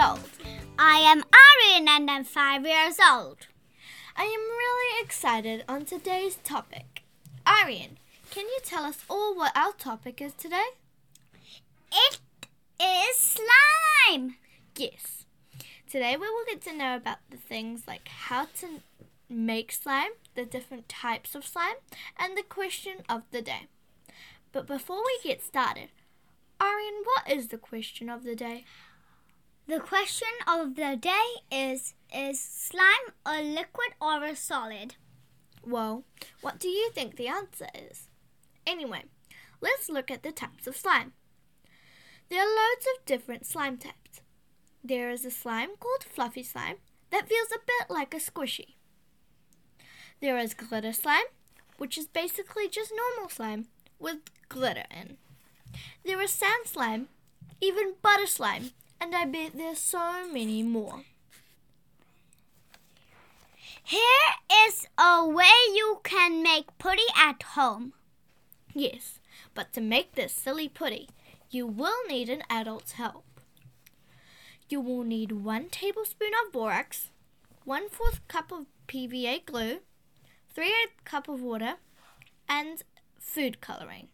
13 years old. I am Aryan and I'm 5 years old. I am really excited on today's topic. Aryan, can you tell us all what our topic is today? It is slime. Yes. Today we will get to know about the things like how to make slime, the different types of slime, and the question of the day. But before we get started, Aryan, what is the question of the day? The question of the day is Is slime a liquid or a solid? Well, what do you think the answer is? Anyway, let's look at the types of slime. There are loads of different slime types. There is a slime called fluffy slime that feels a bit like a squishy. There is glitter slime, which is basically just normal slime with glitter in. There is sand slime, even butter slime, and I bet there's so many more. Here is a way you can make putty at home. Yes, but to make this silly putty, you will need an adult's help. You will need one tablespoon of borax, one fourth cup of PVA glue, three eighth cup of water, and food coloring.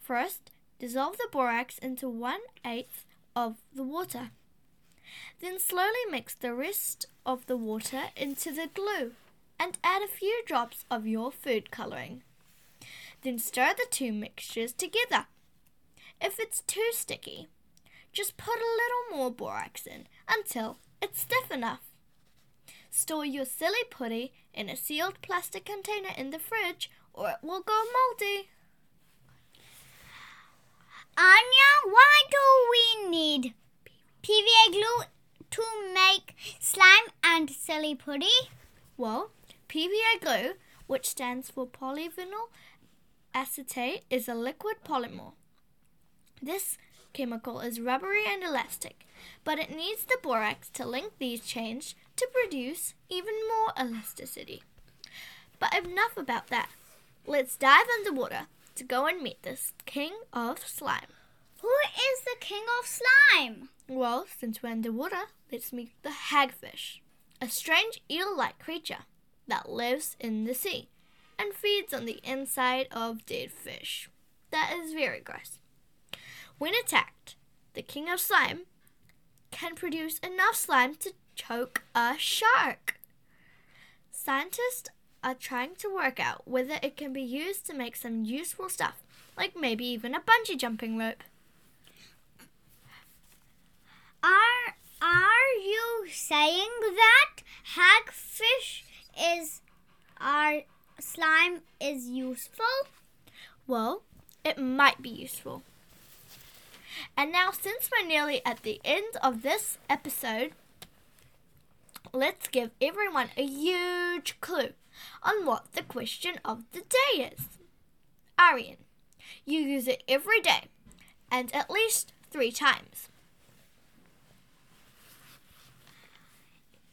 First, dissolve the borax into one eighth of the water. Then slowly mix the rest of the water into the glue and add a few drops of your food coloring. Then stir the two mixtures together. If it's too sticky, just put a little more borax in until it's stiff enough. Store your silly putty in a sealed plastic container in the fridge or it will go moldy. Anya, why do we need PVA glue to make slime and silly putty? Well, PVA glue, which stands for polyvinyl acetate, is a liquid polymer. This chemical is rubbery and elastic, but it needs the borax to link these chains to produce even more elasticity. But enough about that. Let's dive underwater to go and meet this king of slime. Who is the king of slime? Well, since we're underwater, let's meet the hagfish, a strange eel like creature that lives in the sea and feeds on the inside of dead fish. That is very gross. When attacked, the king of slime can produce enough slime to choke a shark. Scientists are trying to work out whether it can be used to make some useful stuff, like maybe even a bungee jumping rope. Are are you saying that hagfish is our slime is useful? Well, it might be useful. And now, since we're nearly at the end of this episode, let's give everyone a huge clue on what the question of the day is. Aryan, you use it every day and at least three times.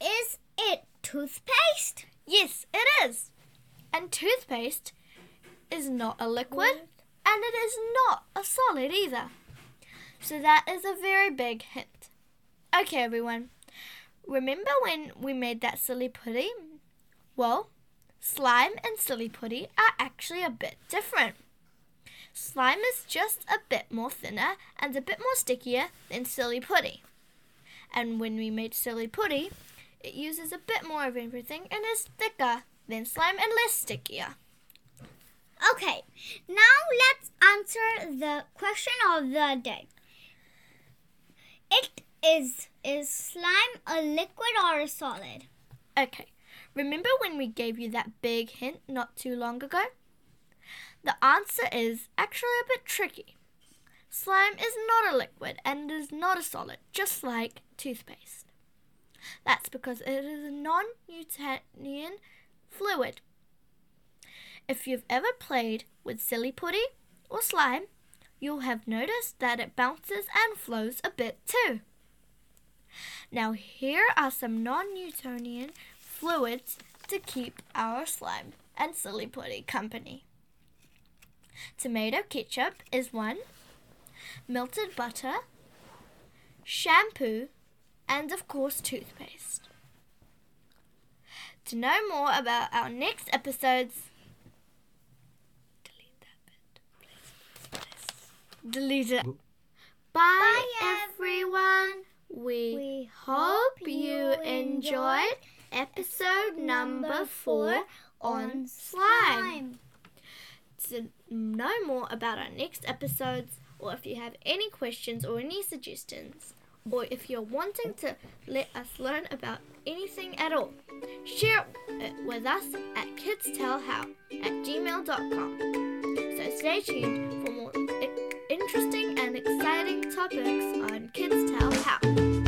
Is it toothpaste? Yes, it is. And toothpaste is not a liquid and it is not a solid either. So that is a very big hint. Okay, everyone. Remember when we made that silly pudding? Well, slime and silly putty are actually a bit different. Slime is just a bit more thinner and a bit more stickier than silly putty. And when we made silly putty, it uses a bit more of everything and is thicker than slime and less stickier. Okay, now let's answer the question of the day. It is is slime a liquid or a solid? Okay, remember when we gave you that big hint not too long ago? The answer is actually a bit tricky. Slime is not a liquid and it is not a solid, just like toothpaste. That's because it is a non Newtonian fluid. If you've ever played with silly putty or slime, you'll have noticed that it bounces and flows a bit too. Now, here are some non Newtonian fluids to keep our slime and silly putty company. Tomato ketchup is one, melted butter, shampoo, and of course, toothpaste. To know more about our next episodes, delete that bit, please. please. Delete it. Bye, Bye, everyone. We, We hope you enjoyed episode number four on slime. To know more about our next episodes, or if you have any questions or any suggestions, or if you're wanting to let us learn about anything at all, share it with us at kidstellhow at gmail.com. So stay tuned for more interesting and exciting topics on Kids Tell How.